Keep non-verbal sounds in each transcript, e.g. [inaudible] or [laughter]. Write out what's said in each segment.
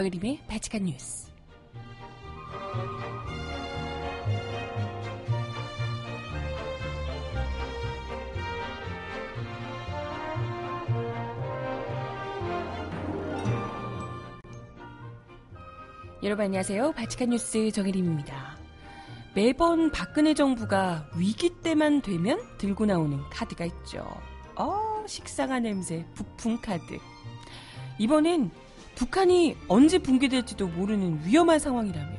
정혜림의 바칙한 뉴스. 여러분 안녕하세요. 바칙한 뉴스 정혜림입니다. 매번 박근혜 정부가 위기 때만 되면 들고 나오는 카드가 있죠. 어, 식상한 냄새, 북풍 카드. 이번엔 북한이 언제 붕괴될지도 모르는 위험한 상황이라며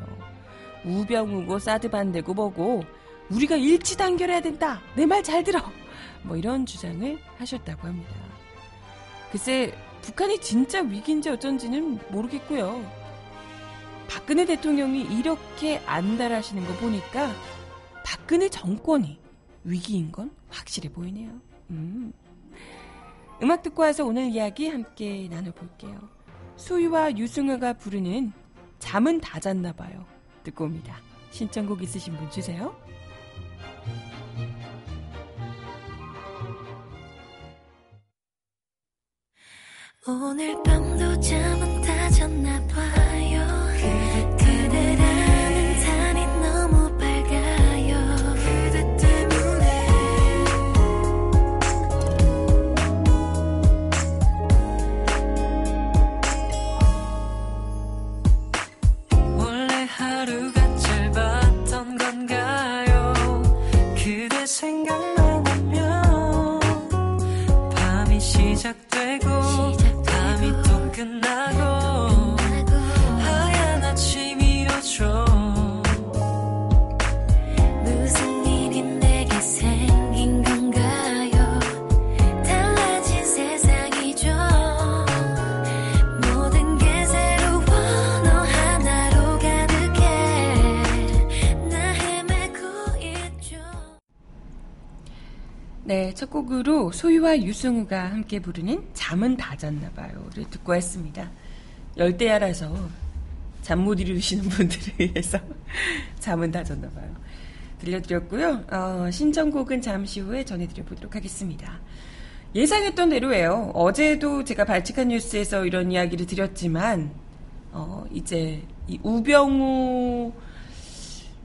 우병우고 사드 반대고 뭐고 우리가 일치 단결해야 된다. 내 말 잘 들어. 뭐 이런 주장을 하셨다고 합니다. 글쎄 북한이 진짜 위기인지 어쩐지는 모르겠고요. 박근혜 대통령이 이렇게 안달하시는 거 보니까 박근혜 정권이 위기인 건 확실해 보이네요. 음. 음악 듣고 와서 오늘 이야기 함께 나눠볼게요. 소유와 유승우가 부르는 잠은 다 잤나 봐요. 듣고 옵니다. 신청곡 있으신 분 주세요. 오늘 밤도 잠은 다 잤나 봐 첫 곡으로 소유와 유승우가 함께 부르는 잠은 다 잤나 봐요를 듣고 왔습니다. 열대야라서 잠 못 이루시는 분들을 위해서 [laughs] 잠은 다 잤나 봐요. 들려드렸고요. 어, 신청곡은 잠시 후에 전해드려보도록 하겠습니다. 예상했던 대로예요. 어제도 제가 발칙한 뉴스에서 이런 이야기를 드렸지만 어, 이제 이 우병우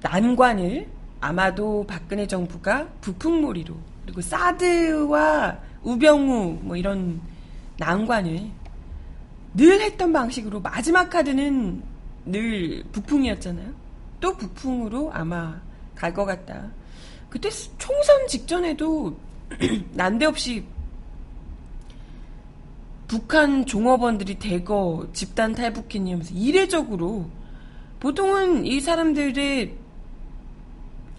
난관을 아마도 박근혜 정부가 부풍몰이로 그리고 사드와 우병우 뭐 이런 난관을 늘 했던 방식으로 마지막 카드는 늘 북풍이었잖아요. 또 북풍으로 아마 갈 것 같다. 그때 총선 직전에도 [clears throat] 난데없이 북한 종업원들이 대거 집단 탈북했냐면서 이례적으로 보통은 이 사람들의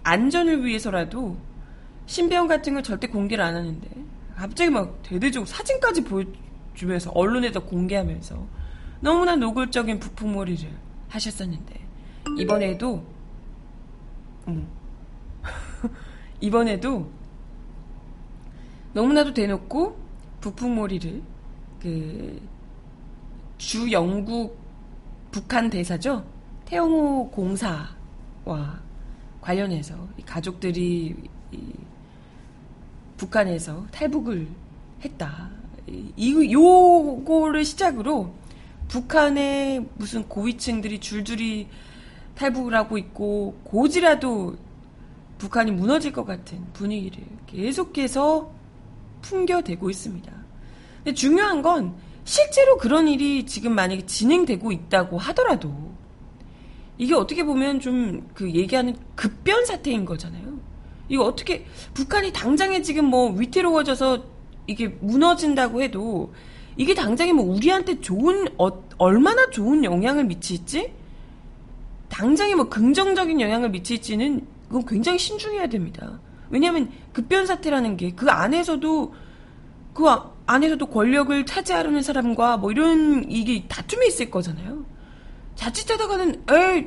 안전을 위해서라도 신병 같은 걸 절대 공개를 안 하는데. 갑자기 막 대대적으로 사진까지 보여주면서 언론에다 공개하면서 너무나 노골적인 부품몰이를 하셨었는데. 이번에도 어머. [laughs] 이번에도 너무나도 대놓고 부품몰이를 그 주 영국 북한 대사죠? 태영호 공사와 관련해서 이 가족들이 이 북한에서 탈북을 했다. 이- 이 요거를 시작으로 북한의 무슨 고위층들이 줄줄이 탈북을 하고 있고 고지라도 북한이 무너질 것 같은 분위기를 계속해서 풍겨대고 있습니다. 근데 중요한 건 실제로 그런 일이 지금 만약에 진행되고 있다고 하더라도 이게 어떻게 보면 좀 그 얘기하는 급변 사태인 거잖아요. 이거 어떻게 북한이 당장에 지금 뭐 위태로워져서 이게 무너진다고 해도 이게 당장에 뭐 우리한테 좋은 어, 얼마나 좋은 영향을 미칠지 당장에 뭐 긍정적인 영향을 미칠지는 그건 굉장히 신중해야 됩니다. 왜냐하면 급변 사태라는 게 그 안에서도 그 아- 안에서도 권력을 차지하려는 사람과 뭐 이런 이게 다툼이 있을 거잖아요. 자칫하다가는 에이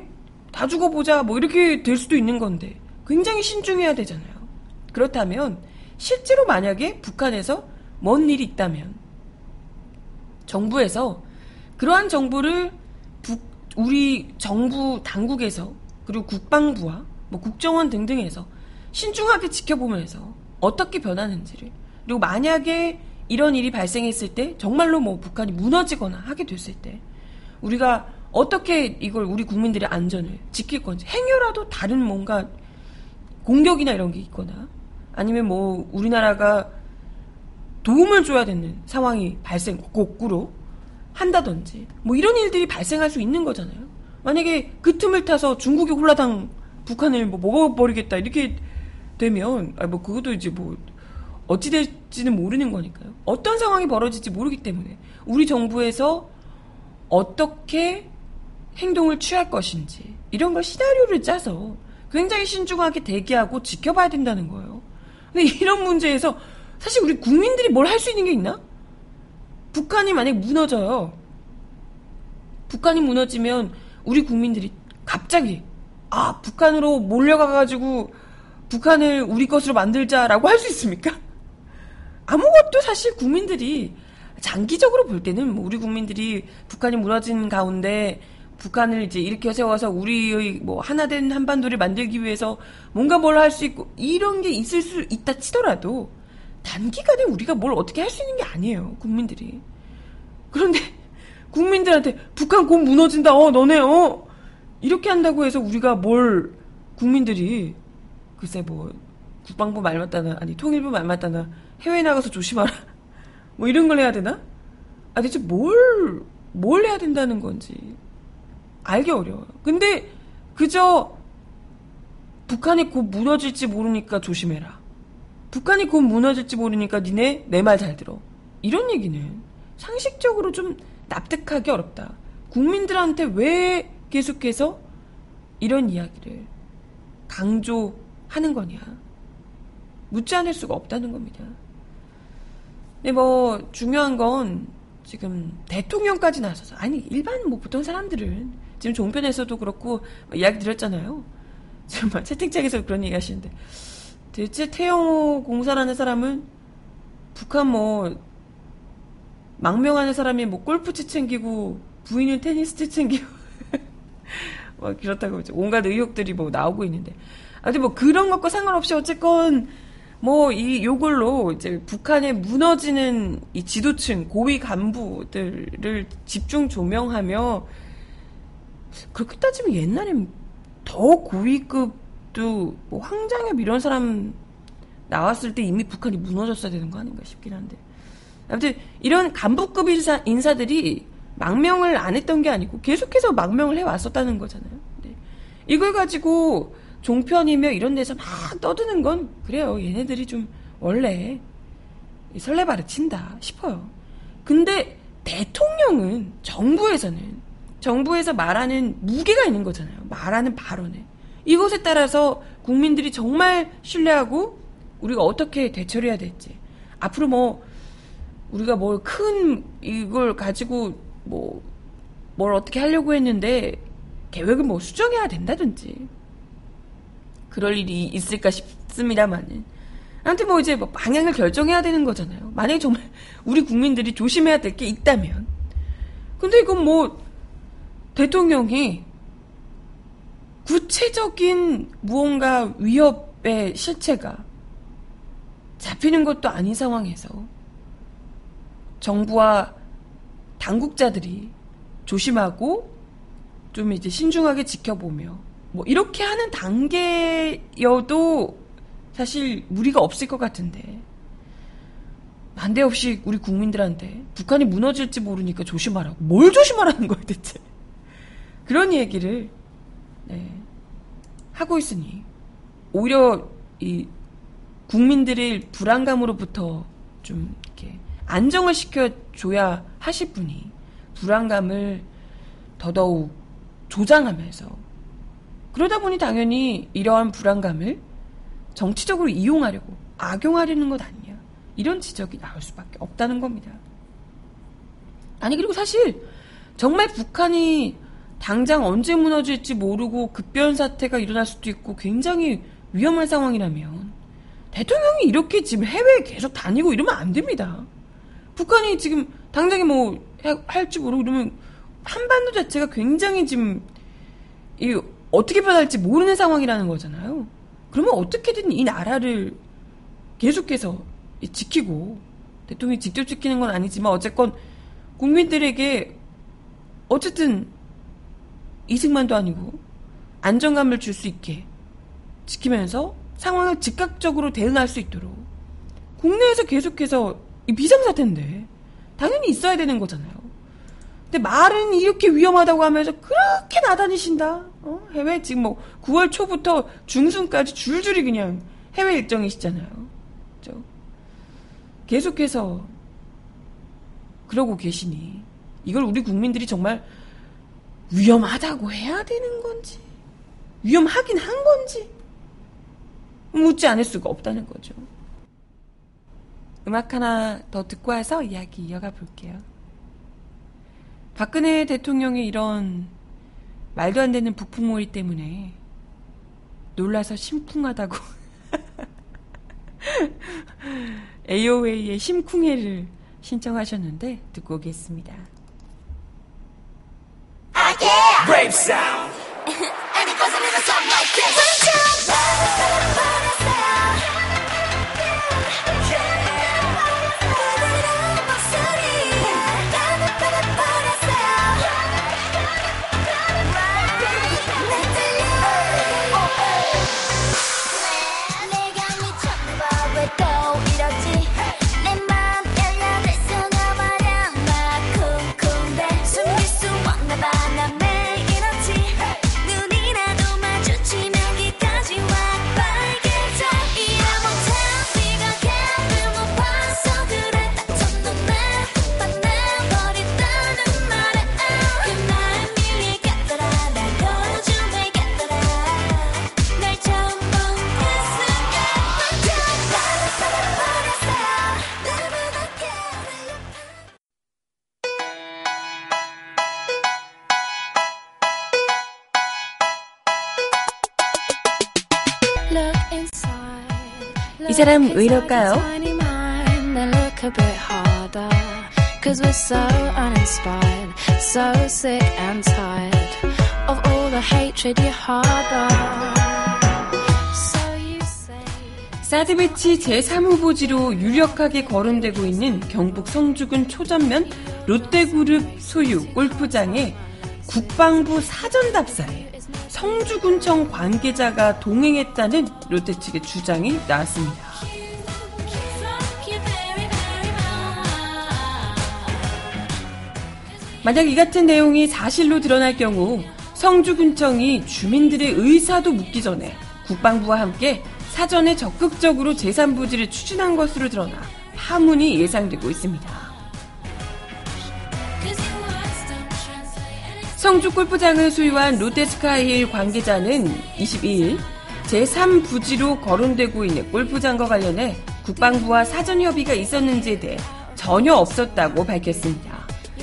다 죽어보자 뭐 이렇게 될 수도 있는 건데 굉장히 신중해야 되잖아요. 그렇다면 실제로 만약에 북한에서 뭔 일이 있다면 정부에서 그러한 정보를 북, 우리 정부 당국에서 그리고 국방부와 뭐 국정원 등등에서 신중하게 지켜보면서 어떻게 변하는지를 그리고 만약에 이런 일이 발생했을 때 정말로 뭐 북한이 무너지거나 하게 됐을 때 우리가 어떻게 이걸 우리 국민들의 안전을 지킬 건지 행여라도 다른 뭔가 공격이나 이런 게 있거나 아니면 뭐 우리나라가 도움을 줘야 되는 상황이 발생 거꾸로 한다든지 뭐 이런 일들이 발생할 수 있는 거잖아요. 만약에 그 틈을 타서 중국이 홀라당 북한을 뭐 먹어버리겠다 이렇게 되면 아 뭐 그것도 이제 뭐 어찌 될지는 모르는 거니까요. 어떤 상황이 벌어질지 모르기 때문에 우리 정부에서 어떻게 행동을 취할 것인지 이런 걸 시나리오를 짜서 굉장히 신중하게 대기하고 지켜봐야 된다는 거예요. 근데 이런 문제에서 사실 우리 국민들이 뭘 할 수 있는 게 있나? 북한이 만약 무너져요. 북한이 무너지면 우리 국민들이 갑자기 아 북한으로 몰려가가지고 북한을 우리 것으로 만들자라고 할 수 있습니까? 아무것도 사실 국민들이 장기적으로 볼 때는 뭐 우리 국민들이 북한이 무너진 가운데 북한을 이제 일으켜 세워서 우리의 뭐 하나된 한반도를 만들기 위해서 뭔가 뭘 할 수 있고 이런 게 있을 수 있다 치더라도 단기간에 우리가 뭘 어떻게 할 수 있는 게 아니에요 국민들이. 그런데 [laughs] 국민들한테 북한 곧 무너진다 어 너네 어? 이렇게 한다고 해서 우리가 뭘 국민들이 글쎄 뭐 국방부 말 맞다나 아니 통일부 말 맞다나 해외 나가서 조심하라. [laughs] 뭐 이런 걸 해야 되나? 아 대체 뭘뭘 해야 된다는 건지 알기 어려워요. 근데 그저 북한이 곧 무너질지 모르니까 조심해라. 북한이 곧 무너질지 모르니까 니네 내 말 잘 들어. 이런 얘기는 상식적으로 좀 납득하기 어렵다. 국민들한테 왜 계속해서 이런 이야기를 강조하는 거냐. 묻지 않을 수가 없다는 겁니다. 근데 뭐 중요한 건 지금 대통령까지 나서서 아니 일반 뭐 보통 사람들은 지금 종편에서도 그렇고 이야기 드렸잖아요. [laughs] 막 채팅창에서 그런 얘기 하시는데 대체 태영호 공사라는 사람은 북한 뭐 망명하는 사람이 뭐 골프채 챙기고 부인은 테니스채 챙기고 [laughs] 뭐 그렇다고 이제 온갖 의혹들이 뭐 나오고 있는데 아무튼 뭐 그런 것과 상관없이 어쨌건 뭐 이 요걸로 이제 북한의 무너지는 이 지도층 고위 간부들을 집중 조명하며 그렇게 따지면 옛날엔 더 고위급도 뭐 황장엽 이런 사람 나왔을 때 이미 북한이 무너졌어야 되는 거 아닌가 싶긴 한데 아무튼 이런 간부급 인사, 인사들이 망명을 안 했던 게 아니고 계속해서 망명을 해왔었다는 거잖아요. 네. 이걸 가지고 종편이며 이런 데서 막 떠드는 건 그래요. 얘네들이 좀 원래 이 설레발을 친다 싶어요. 근데 대통령은 정부에서는 정부에서 말하는 무게가 있는 거잖아요. 말하는 발언에. 이것에 따라서 국민들이 정말 신뢰하고 우리가 어떻게 대처를 해야 될지. 앞으로 뭐 우리가 뭘 큰 이걸 가지고 뭐 뭘 어떻게 하려고 했는데 계획을 뭐 수정해야 된다든지 그럴 일이 있을까 싶습니다만은 아무튼 뭐 이제 뭐 방향을 결정해야 되는 거잖아요. 만약에 정말 우리 국민들이 조심해야 될 게 있다면 근데 이건 뭐 대통령이 구체적인 무언가 위협의 실체가 잡히는 것도 아닌 상황에서 정부와 당국자들이 조심하고 좀 이제 신중하게 지켜보며 뭐 이렇게 하는 단계여도 사실 무리가 없을 것 같은데 난데없이 우리 국민들한테 북한이 무너질지 모르니까 조심하라고. 뭘 조심하라는 거야 대체 그런 얘기를 네, 하고 있으니 오히려 이 국민들의 불안감으로부터 좀 이렇게 안정을 시켜줘야 하실 분이 불안감을 더더욱 조장하면서 그러다 보니 당연히 이러한 불안감을 정치적으로 이용하려고 악용하려는 것 아니냐 이런 지적이 나올 수밖에 없다는 겁니다. 아니 그리고 사실 정말 북한이 당장 언제 무너질지 모르고 급변 사태가 일어날 수도 있고 굉장히 위험한 상황이라면 대통령이 이렇게 지금 해외에 계속 다니고 이러면 안 됩니다. 북한이 지금 당장에 뭐 할지 모르고 이러면 한반도 자체가 굉장히 지금 이 어떻게 변할지 모르는 상황이라는 거잖아요. 그러면 어떻게든 이 나라를 계속해서 지키고 대통령이 직접 지키는 건 아니지만 어쨌건 국민들에게 어쨌든 이승만도 아니고 안정감을 줄 수 있게 지키면서 상황을 즉각적으로 대응할 수 있도록 국내에서 계속해서 이 비상사태인데 당연히 있어야 되는 거잖아요. 근데 말은 이렇게 위험하다고 하면서 그렇게 나다니신다. 어? 해외 지금 뭐 9월 초부터 중순까지 줄줄이 그냥 해외 일정이시잖아요. 그죠? 계속해서 그러고 계시니 이걸 우리 국민들이 정말 위험하다고 해야 되는 건지 위험하긴 한 건지 묻지 않을 수가 없다는 거죠. 음악 하나 더 듣고 와서 이야기 이어가 볼게요. 박근혜 대통령의 이런 말도 안 되는 북풍몰이 때문에 놀라서 심쿵하다고 [laughs] AOA의 심쿵해를 신청하셨는데 듣고 오겠습니다. And it goes a little something like this. 이 사람 왜 이럴까요? Cause we're so uninspired, so sick and tired of all the hatred you harbor. So you say. 사드 배치 제3후보지로 유력하게 거론되고 있는 경북 성주군 초전면 롯데그룹 소유 골프장에 국방부 사전 답사에 성주군청 관계자가 동행했다는 롯데 측의 주장이 나왔습니다. 만약 이 같은 내용이 사실로 드러날 경우 성주군청이 주민들의 의사도 묻기 전에 국방부와 함께 사전에 적극적으로 제3부지를 추진한 것으로 드러나 파문이 예상되고 있습니다. 성주 골프장을 소유한 롯데스카이힐 관계자는 22일 제3부지로 거론되고 있는 골프장과 관련해 국방부와 사전 협의가 있었는지에 대해 전혀 없었다고 밝혔습니다.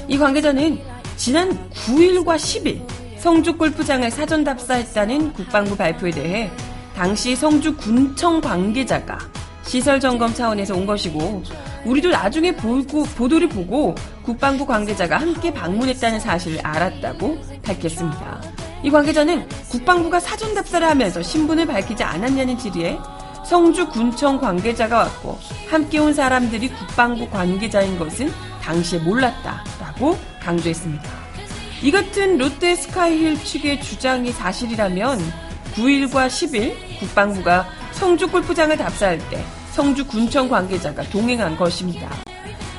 이 관계자는 지난 9일과 10일 성주 골프장을 사전 답사했다는 국방부 발표에 대해 당시 성주 군청 관계자가 시설 점검 차원에서 온 것이고 우리도 나중에 보고, 보도를 보고 국방부 관계자가 함께 방문했다는 사실을 알았다고 밝혔습니다. 이 관계자는 국방부가 사전 답사를 하면서 신분을 밝히지 않았냐는 질의에 성주 군청 관계자가 왔고 함께 온 사람들이 국방부 관계자인 것은 당시에 몰랐다라고 강조했습니다. 이 같은 롯데 스카이힐 측의 주장이 사실이라면 9일과 10일 국방부가 성주 골프장을 답사할 때 성주 군청 관계자가 동행한 것입니다.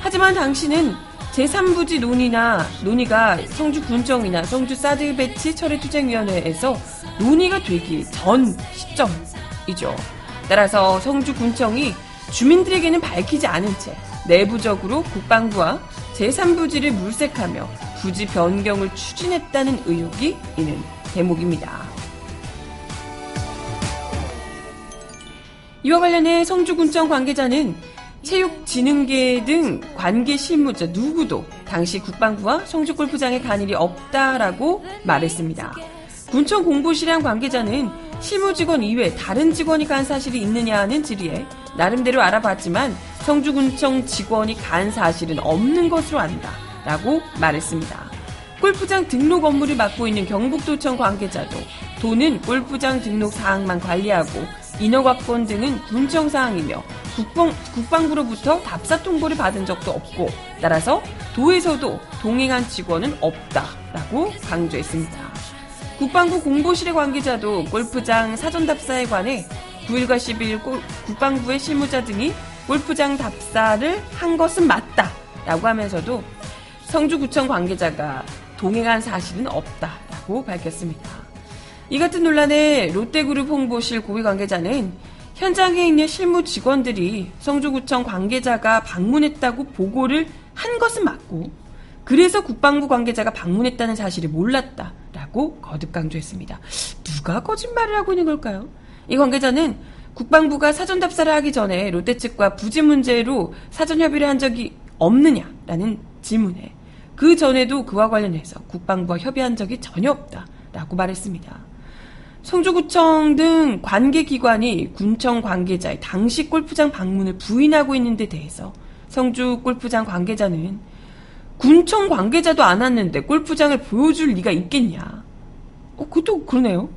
하지만 당시는 제3부지 논의나 논의가 성주 군청이나 성주 사드 배치 철회 투쟁위원회에서 논의가 되기 전 시점이죠. 따라서 성주 군청이 주민들에게는 밝히지 않은 채 내부적으로 국방부와 제3부지를 물색하며 부지 변경을 추진했다는 의혹이 있는 대목입니다. 이와 관련해 성주군청 관계자는 체육진흥계 등 관계 실무자 누구도 당시 국방부와 성주골프장에 간 일이 없다라고 말했습니다. 군청 공보실한 관계자는 실무직원 이외 다른 직원이 간 사실이 있느냐는 질의에 나름대로 알아봤지만 성주군청 직원이 간 사실은 없는 것으로 안다 라고 말했습니다. 골프장 등록 업무를 맡고 있는 경북도청 관계자도 도는 골프장 등록 사항만 관리하고 인허가권 등은 군청 사항이며 국방, 국방 부로부터 답사 통보를 받은 적도 없고 따라서 도에서도 동행한 직원은 없다라고 강조했습니다. 국방부 공보실의 관계자도 골프장 사전 답사에 관해 9일과 10일 국방부의 실무자 등이 골프장 답사를 한 것은 맞다라고 하면서도 성주구청 관계자가 동행한 사실은 없다라고 밝혔습니다. 이 같은 논란에 롯데그룹 홍보실 고위 관계자는 현장에 있는 실무 직원들이 성주구청 관계자가 방문했다고 보고를 한 것은 맞고 그래서 국방부 관계자가 방문했다는 사실을 몰랐다라고 거듭 강조했습니다. 누가 거짓말을 하고 있는 걸까요? 이 관계자는 국방부가 사전 답사를 하기 전에 롯데 측과 부지 문제로 사전 협의를 한 적이 없느냐라는 질문에 그 전에도 그와 관련해서 국방부와 협의한 적이 전혀 없다라고 말했습니다. 성주구청 등 관계기관이 군청 관계자의 당시 골프장 방문을 부인하고 있는 데 대해서 성주 골프장 관계자는 군청 관계자도 안 왔는데 골프장을 보여줄 리가 있겠냐. 어, 그것도 그러네요.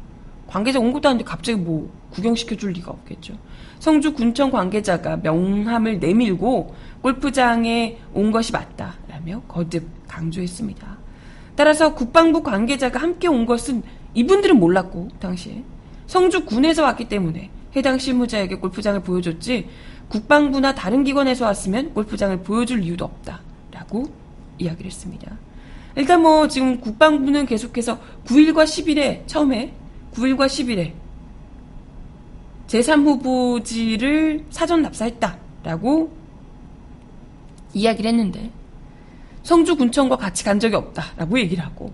관계자 온 것도 아닌데 갑자기 뭐 구경시켜줄 리가 없겠죠. 성주 군청 관계자가 명함을 내밀고 골프장에 온 것이 맞다라며 거듭 강조했습니다. 따라서 국방부 관계자가 함께 온 것은 이분들은 몰랐고 당시에 성주 군에서 왔기 때문에 해당 실무자에게 골프장을 보여줬지 국방부나 다른 기관에서 왔으면 골프장을 보여줄 이유도 없다라고 이야기를 했습니다. 일단 뭐 지금 국방부는 계속해서 9일과 10일에 처음에 9일과 10일에 제3후보지를 사전 납사했다라고 이야기를 했는데 성주군청과 같이 간 적이 없다라고 얘기를 하고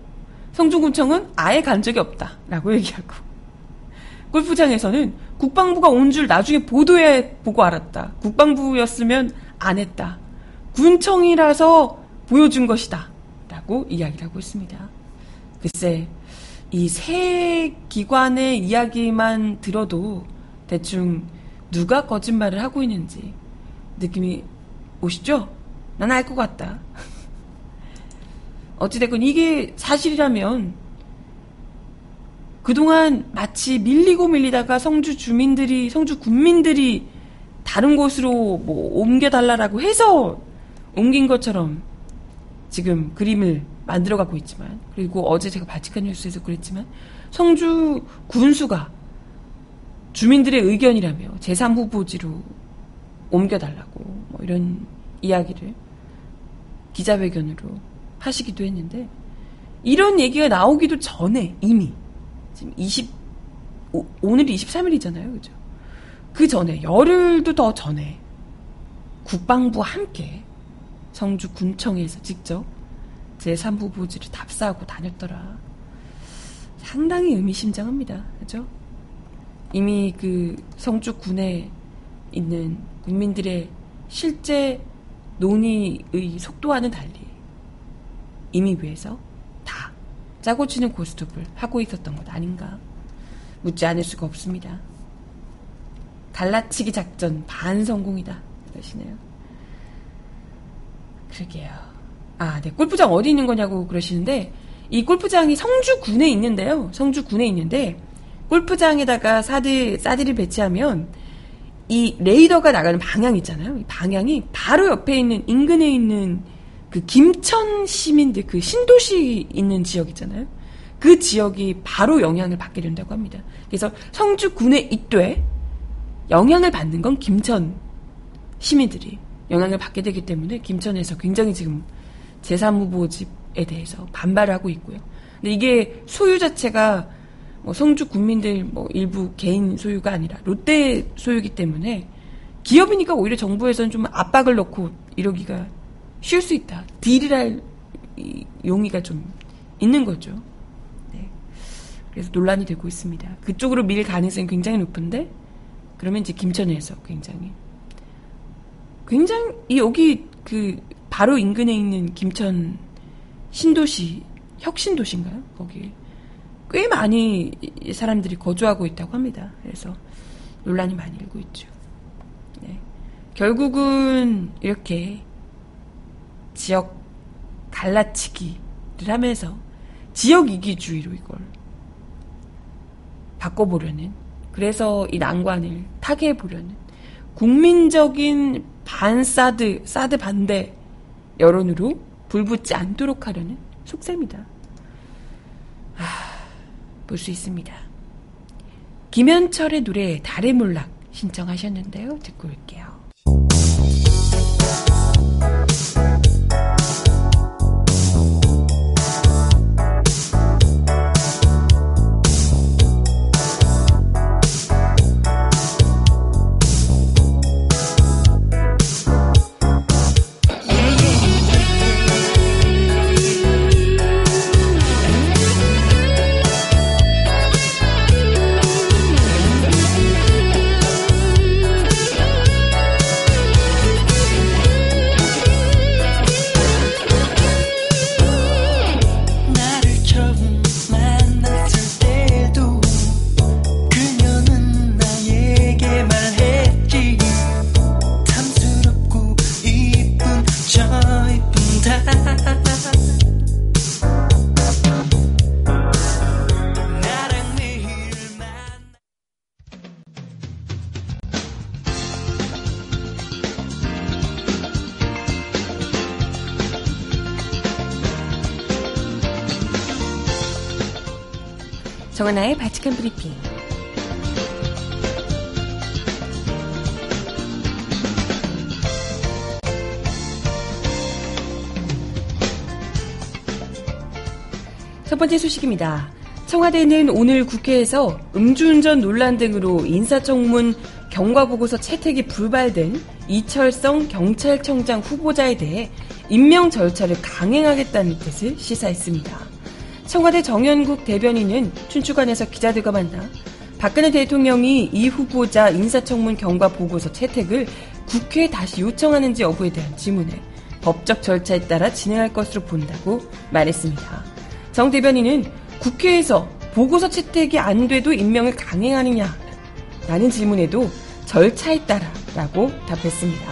성주군청은 아예 간 적이 없다라고 얘기하고 골프장에서는 국방부가 온 줄 나중에 보도에 보고 알았다. 국방부였으면 안 했다. 군청이라서 보여준 것이다. 라고 이야기를 하고 있습니다. 글쎄, 이 세 기관의 이야기만 들어도 대충 누가 거짓말을 하고 있는지 느낌이 오시죠? 난 알 것 같다. 어찌됐건 이게 사실이라면 그동안 마치 밀리고 밀리다가 성주 주민들이, 성주 군민들이 다른 곳으로 뭐 옮겨달라라고 해서 옮긴 것처럼 지금 그림을 만들어가고 있지만, 그리고 어제 제가 바치칸 뉴스에서 그랬지만, 성주 군수가 주민들의 의견이라며 제3후보지로 옮겨달라고 뭐 이런 이야기를 기자회견으로 하시기도 했는데 이런 얘기가 나오기도 전에 이미 지금 20 오, 오늘이 23일이잖아요. 그죠? 그 전에 열흘도 더 전에 국방부와 함께 성주 군청에서 직접 제3부 보지를 답사하고 다녔더라. 상당히 의미심장합니다. 그죠? 이미 그 성주 군에 있는 국민들의 실제 논의의 속도와는 달리 이미 위해서 다 짜고 치는 고스톱을 하고 있었던 것 아닌가 묻지 않을 수가 없습니다. 갈라치기 작전 반성공이다 그러시네요. 그러게요. 아, 네. 골프장 어디 있는 거냐고 그러시는데 이 골프장이 성주군에 있는데요. 성주군에 있는데 골프장에다가 사드 사드를 배치하면 이 레이더가 나가는 방향 있잖아요. 이 방향이 바로 옆에 있는 인근에 있는 그 김천 시민들 그 신도시 있는 지역 있잖아요. 그 지역이 바로 영향을 받게 된다고 합니다. 그래서 성주군에 있되 영향을 받는 건 김천 시민들이 영향을 받게 되기 때문에 김천에서 굉장히 지금 제3후보집에 대해서 반발을 하고 있고요. 근데 이게 소유 자체가 뭐 성주 군민들 뭐 일부 개인 소유가 아니라 롯데 소유기 때문에 기업이니까 오히려 정부에서는 좀 압박을 넣고 이러기가 쉬울 수 있다. 이, 용의가 좀 있는 거죠. 네. 그래서 논란이 되고 있습니다. 그쪽으로 밀 가능성이 굉장히 높은데 그러면 이제 김천에서 굉장히 굉장히 이 여기 그 바로 인근에 있는 김천 신도시 혁신도시인가요? 거기 꽤 많이 이 사람들이 거주하고 있다고 합니다. 그래서 논란이 많이 일고 있죠. 네. 결국은 이렇게 지역 갈라치기를 하면서 지역 이기주의로 이걸 바꿔보려는 그래서 이 난관을 타개해 보려는 국민적인 반사드 사드 반대 여론으로 불붙지 않도록 하려는 속셈이다. 볼 수 있습니다. 김현철의 노래 달의 몰락 신청하셨는데요. 듣고 올게요. 정은아의 바칙한 브리핑. 첫 번째 소식입니다. 청와대는 오늘 국회에서 음주운전 논란 등으로 인사청문 경과보고서 채택이 불발된 이철성 경찰청장 후보자에 대해 임명 절차를 강행하겠다는 뜻을 시사했습니다. 청와대 정연국 대변인은 춘추관에서 기자들과 만나 박근혜 대통령이 이 후보자 인사청문 경과 보고서 채택을 국회에 다시 요청하는지 여부에 대한 질문에 법적 절차에 따라 진행할 것으로 본다고 말했습니다. 정 대변인은 국회에서 보고서 채택이 안 돼도 임명을 강행하느냐 라는 질문에도 절차에 따라 라고 답했습니다.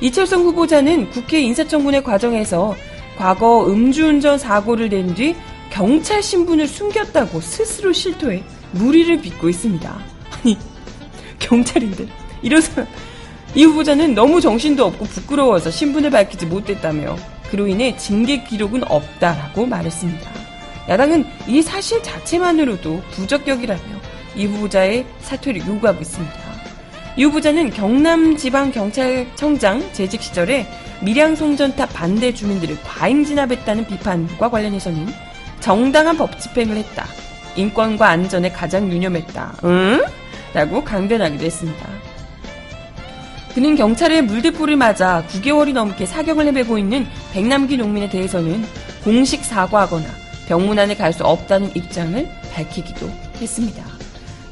이철성 후보자는 국회 인사청문회 과정에서 과거 음주운전 사고를 낸 뒤 경찰 신분을 숨겼다고 스스로 실토해 무리를 빚고 있습니다. 아니, 경찰인데. 이런 사람. 이 후보자는 너무 정신도 없고 부끄러워서 신분을 밝히지 못했다며 그로 인해 징계 기록은 없다라고 말했습니다. 야당은 이 사실 자체만으로도 부적격이라며 이 후보자의 사퇴를 요구하고 있습니다. 이 후보자는 경남지방경찰청장 재직 시절에 밀양송전탑 반대 주민들을 과잉 진압했다는 비판과 관련해서는 정당한 법 집행을 했다. 인권과 안전에 가장 유념했다. 응? 라고 강변하기도 했습니다. 그는 경찰의 물대포를 맞아 9개월이 넘게 사경을 헤매고 있는 백남기 농민에 대해서는 공식 사과하거나 병문안에 갈 수 없다는 입장을 밝히기도 했습니다.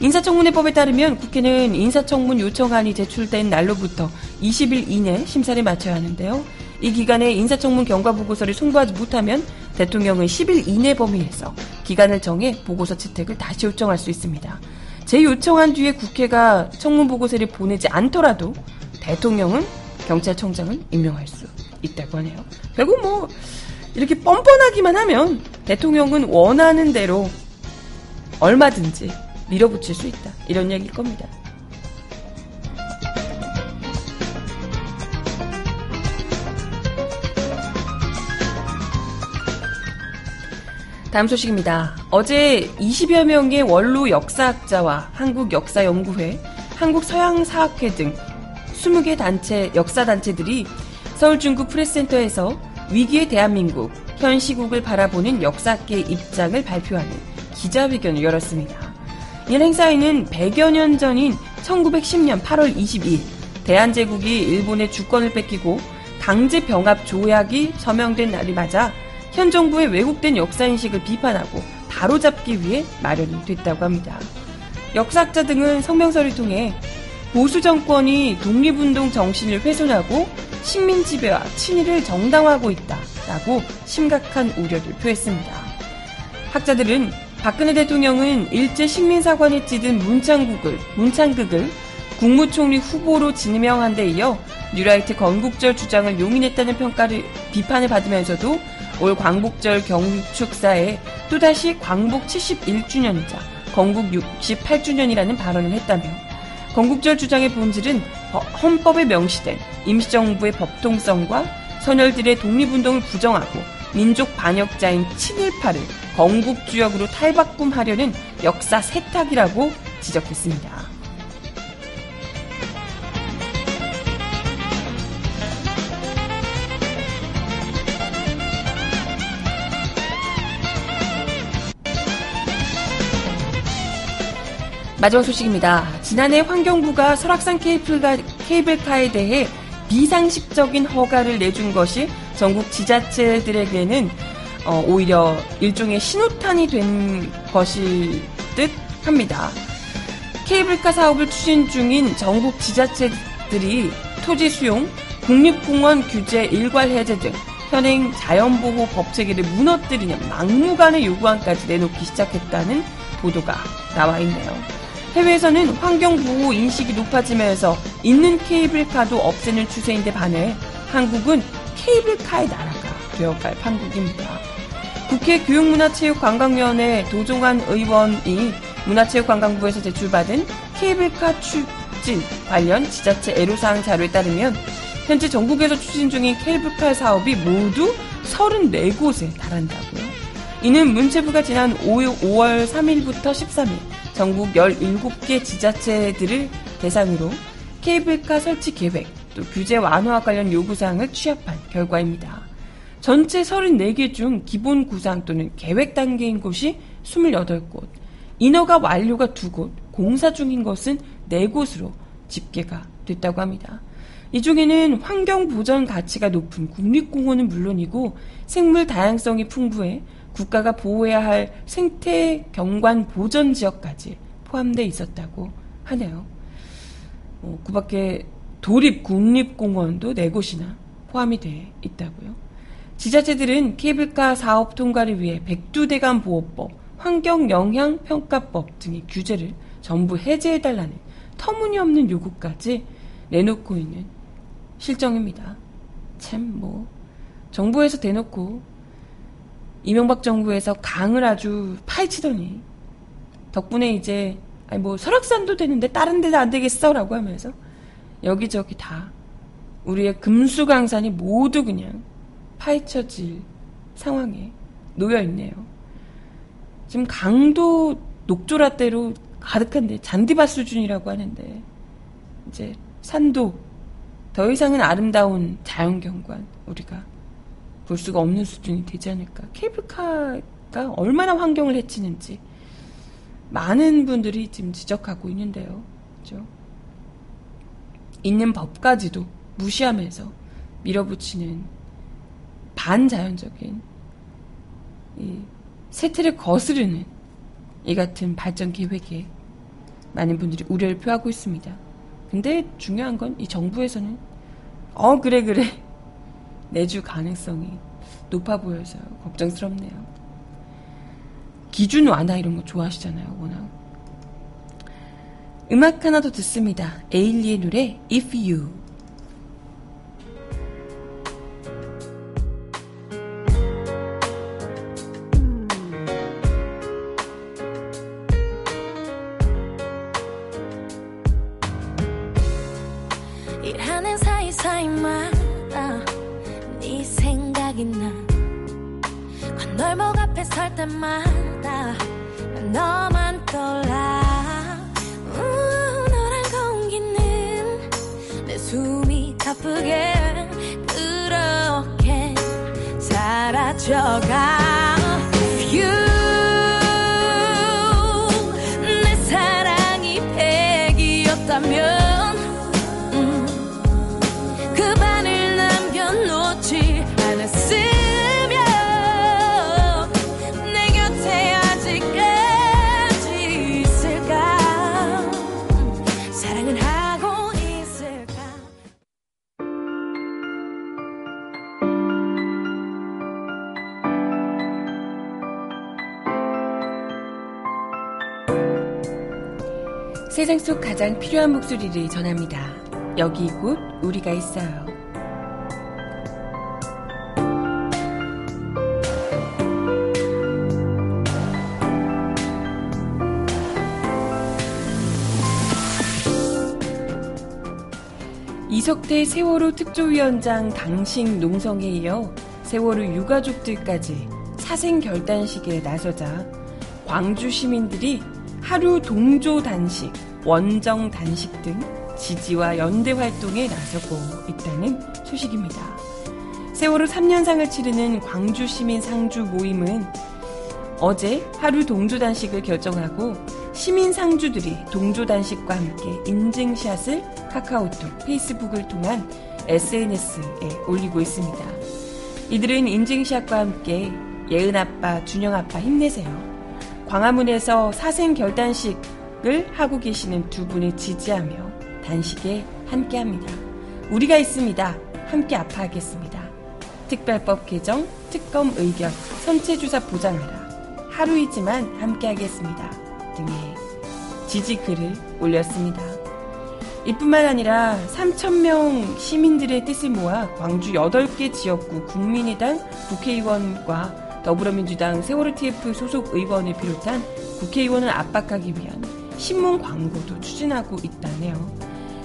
인사청문회법에 따르면 국회는 인사청문 요청안이 제출된 날로부터 20일 이내 심사를 마쳐야 하는데요. 이 기간에 인사청문 경과 보고서를 송부하지 못하면 대통령은 10일 이내 범위에서 기간을 정해 보고서 채택을 다시 요청할 수 있습니다. 재요청한 뒤에 국회가 청문 보고서를 보내지 않더라도 대통령은 경찰청장을 임명할 수 있다고 하네요. 결국 뭐 이렇게 뻔뻔하기만 하면 대통령은 원하는 대로 얼마든지 밀어붙일 수 있다. 이런 얘기일 겁니다. 다음 소식입니다. 어제 20여 명의 원로 역사학자와 한국역사연구회, 한국서양사학회 등 20개 단체, 역사단체들이 서울중구 프레스센터에서 위기의 대한민국, 현 시국을 바라보는 역사계의 입장을 발표하는 기자회견을 열었습니다. 이날 행사에는 100여 년 전인 1910년 8월 22일 대한제국이 일본의 주권을 뺏기고 강제 병합 조약이 서명된 날이 맞아 현 정부의 왜곡된 역사인식을 비판하고 바로잡기 위해 마련이 됐다고 합니다. 역사학자 등은 성명서를 통해 보수 정권이 독립운동 정신을 훼손하고 식민 지배와 친일을 정당화하고 있다라고 심각한 우려를 표했습니다. 학자들은 박근혜 대통령은 일제 식민사관에 찌든 문창국을 문창극을 국무총리 후보로 지명한 데 이어 뉴라이트 건국절 주장을 용인했다는 평가를 비판을 받으면서도 올 광복절 경축사에 또다시 광복 71주년이자 건국 68주년이라는 발언을 했다며 건국절 주장의 본질은 헌법에 명시된 임시정부의 법통성과 선열들의 독립운동을 부정하고 민족 반역자인 친일파를 건국주역으로 탈바꿈하려는 역사 세탁이라고 지적했습니다. 마지막 소식입니다. 지난해 환경부가 설악산 케이블카, 케이블카에 대해 비상식적인 허가를 내준 것이 전국 지자체들에게는 어, 오히려 일종의 신호탄이 된 것일 듯 합니다. 케이블카 사업을 추진 중인 전국 지자체들이 토지 수용, 국립공원 규제 일괄 해제 등 현행 자연보호 법 체계를 무너뜨리는 막무가내 요구안까지 내놓기 시작했다는 보도가 나와 있네요. 해외에서는 환경 보호 인식이 높아지면서 있는 케이블카도 없애는 추세인데 반해 한국은 케이블카의 나라가 되어갈 판국입니다. 국회 교육문화체육관광위원회 도종환 의원이 문화체육관광부에서 제출받은 케이블카 추진 관련 지자체 애로사항 자료에 따르면 현재 전국에서 추진 중인 케이블카 사업이 모두 34곳에 달한다고요. 이는 문체부가 지난 5월 3일부터 13일 전국 17개 지자체들을 대상으로 케이블카 설치 계획, 또 규제 완화 관련 요구사항을 취합한 결과입니다. 전체 34개 중 기본 구상 또는 계획 단계인 곳이 28곳, 인허가 완료가 2곳, 공사 중인 것은 4곳으로 집계가 됐다고 합니다. 이 중에는 환경 보전 가치가 높은 국립공원은 물론이고 생물 다양성이 풍부해 국가가 보호해야 할 생태 경관 보전 지역까지 포함되어 있었다고 하네요. 어, 그 밖에 도립 국립공원도 네 곳이나 포함이 돼 있다고요. 지자체들은 케이블카 사업 통과를 위해 백두대간 보호법, 환경영향평가법 등의 규제를 전부 해제해달라는 터무니없는 요구까지 내놓고 있는 실정입니다. 참, 뭐, 정부에서 대놓고 이명박 정부에서 강을 아주 파헤치더니 덕분에 이제 아니 뭐 설악산도 되는데 다른 데도 안 되겠어라고 하면서 여기저기 다 우리의 금수강산이 모두 그냥 파헤쳐질 상황에 놓여 있네요. 지금 강도 녹조라대로 가득한데 잔디밭 수준이라고 하는데 이제 산도 더 이상은 아름다운 자연경관 우리가 볼 수가 없는 수준이 되지 않을까. 케이블카가 얼마나 환경을 해치는지 많은 분들이 지금 지적하고 있는데요. 그죠? 있는 법까지도 무시하면서 밀어붙이는 반자연적인 이 세태를 거스르는 이 같은 발전 계획에 많은 분들이 우려를 표하고 있습니다. 근데 중요한 건 이 정부에서는 어 그래 그래 내주 가능성이 높아 보여서 걱정스럽네요. 기준 완화 이런 거 좋아하시잖아요, 워낙. 음악 하나 더 듣습니다. 에일리의 노래 If You. 세상 속 가장 필요한 목소리를 전합니다. 여기 곧 우리가 있어요. 이석태 세월호 특조위원장 당식 농성에 이어 세월호 유가족들까지 사생 결단식에 나서자 광주 시민들이 하루 동조 단식, 원정 단식 등 지지와 연대 활동에 나서고 있다는 소식입니다. 세월호 3년상을 치르는 광주 시민 상주 모임은 어제 하루 동조 단식을 결정하고 시민 상주들이 동조 단식과 함께 인증샷을 카카오톡, 페이스북을 통한 SNS에 올리고 있습니다. 이들은 인증샷과 함께 예은 아빠, 준영 아빠 힘내세요. 광화문에서 사생 결단식 을 하고 계시는 두 분을 지지하며 단식에 함께합니다. 우리가 있습니다. 함께 아파하겠습니다. 특별법 개정, 특검 의견, 선체주사 보장하라. 하루이지만 함께하겠습니다. 등의 지지 글을 올렸습니다. 이뿐만 아니라 3,000명 시민들의 뜻을 모아 광주 8개 지역구 국민의당 국회의원과 더불어민주당 세월호 TF 소속 의원을 비롯한 국회의원을 압박하기 위한 신문 광고도 추진하고 있다네요.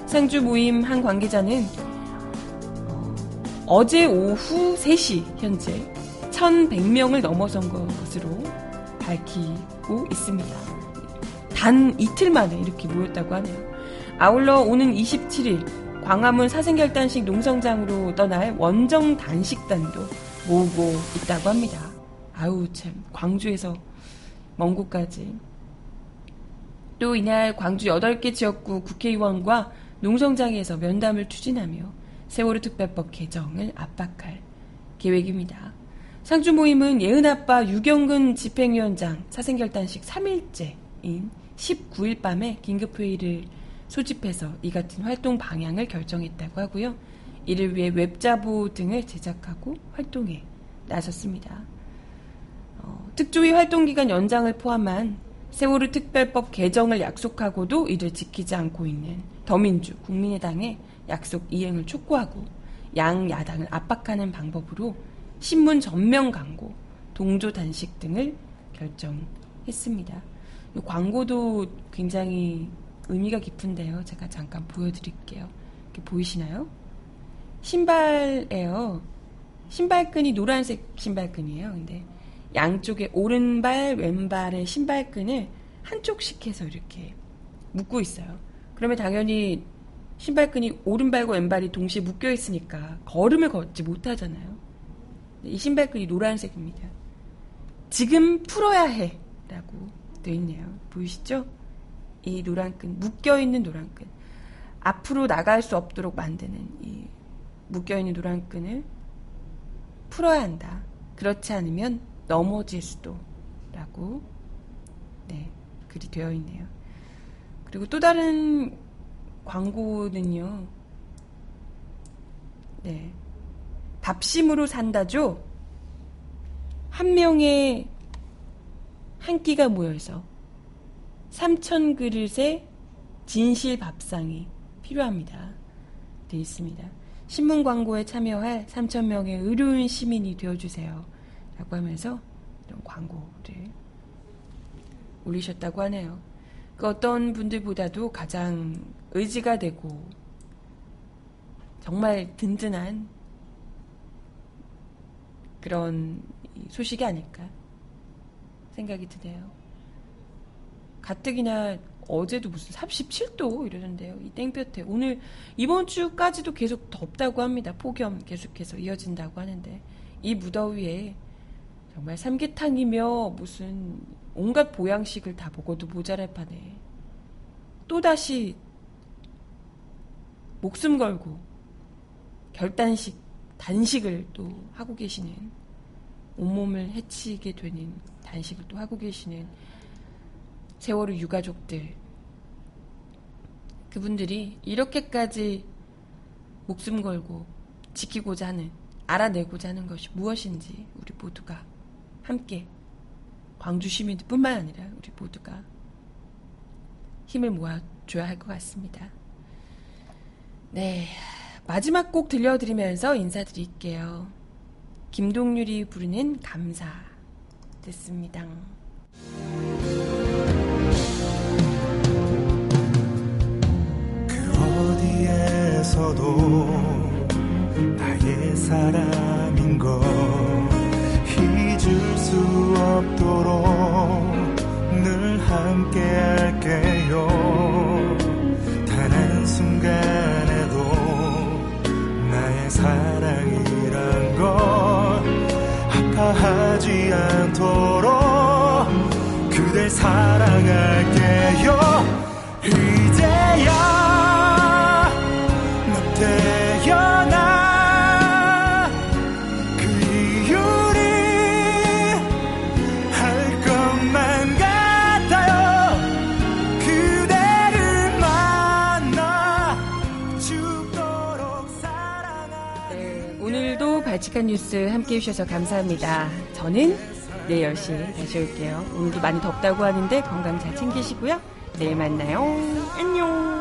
상주 모임 한 관계자는 어, 제 오후 3시 현재 1,100명을 넘어선 것으로 밝히고 있습니다. 단 이틀 만에 이렇게 모였다고 하네요. 아울러 오는 27일 광화문 사생결단식 농성장으로 떠날 원정 단식단도 모으고 있다고 합니다. 아우 참 광주에서 먼 곳까지 또 이날 광주 8개 지역구 국회의원과 농성장에서 면담을 추진하며 세월호 특별법 개정을 압박할 계획입니다. 상주 모임은 예은아빠 유경근 집행위원장 사생결단식 3일째인 19일 밤에 긴급회의를 소집해서 이 같은 활동 방향을 결정했다고 하고요. 이를 위해 웹자보 등을 제작하고 활동에 나섰습니다. 어, 특조위 활동기간 연장을 포함한 세월호 특별법 개정을 약속하고도 이를 지키지 않고 있는 더민주 국민의당의 약속 이행을 촉구하고 양 야당을 압박하는 방법으로 신문 전면 광고, 동조 단식 등을 결정했습니다. 광고도 굉장히 의미가 깊은데요. 제가 잠깐 보여드릴게요. 이렇게 보이시나요? 신발에요. 신발끈이 노란색 신발끈이에요. 근데 양쪽에 오른발, 왼발의 신발끈을 한쪽씩 해서 이렇게 묶고 있어요. 그러면 당연히 신발끈이 오른발과 왼발이 동시에 묶여 있으니까 걸음을 걷지 못하잖아요. 이 신발끈이 노란색입니다. 지금 풀어야 해. 라고 되어 있네요. 보이시죠? 이 노란끈, 묶여있는 노란끈. 앞으로 나갈 수 없도록 만드는 이 묶여있는 노란끈을 풀어야 한다. 그렇지 않으면 넘어질 수도. 라고, 네, 글이 되어 있네요. 그리고 또 다른 광고는요, 네. 밥심으로 산다죠? 한 명의 한 끼가 모여서 3천 그릇의 진실 밥상이 필요합니다. 되어 있습니다. 신문 광고에 참여할 3천 명의 의료인 시민이 되어주세요. 라고 하면서 이런 광고를 올리셨다고 하네요. 그 어떤 분들보다도 가장 의지가 되고 정말 든든한 그런 소식이 아닐까 생각이 드네요. 가뜩이나 어제도 무슨 37도 이러던데요. 이 땡볕에. 오늘 이번 주까지도 계속 덥다고 합니다. 폭염 계속해서 이어진다고 하는데 이 무더위에 정말 삼계탕이며 무슨 온갖 보양식을 다 먹어도 모자랄 판에 또다시 목숨 걸고 결단식, 단식을 또 하고 계시는 온몸을 해치게 되는 단식을 또 하고 계시는 세월호 유가족들. 그분들이 이렇게까지 목숨 걸고 지키고자 하는 알아내고자 하는 것이 무엇인지 우리 모두가 함께 광주 시민들뿐만 아니라 우리 모두가 힘을 모아 줘야 할 것 같습니다. 네. 마지막 곡 들려드리면서 인사드릴게요. 김동률이 부르는 감사 듣습니다. 그 어디에서도 나의 사람인 걸 잊을 수 없도록 늘 함께 할게요. 단 한 순간에도 나의 사랑이란 걸 아파하지 않도록 그댈 사랑할게요. 이제야 발칙한 뉴스 함께 해주셔서 감사합니다. 저는 내일 10시에 다시 올게요. 오늘도 많이 덥다고 하는데 건강 잘 챙기시고요. 내일 만나요. 안녕.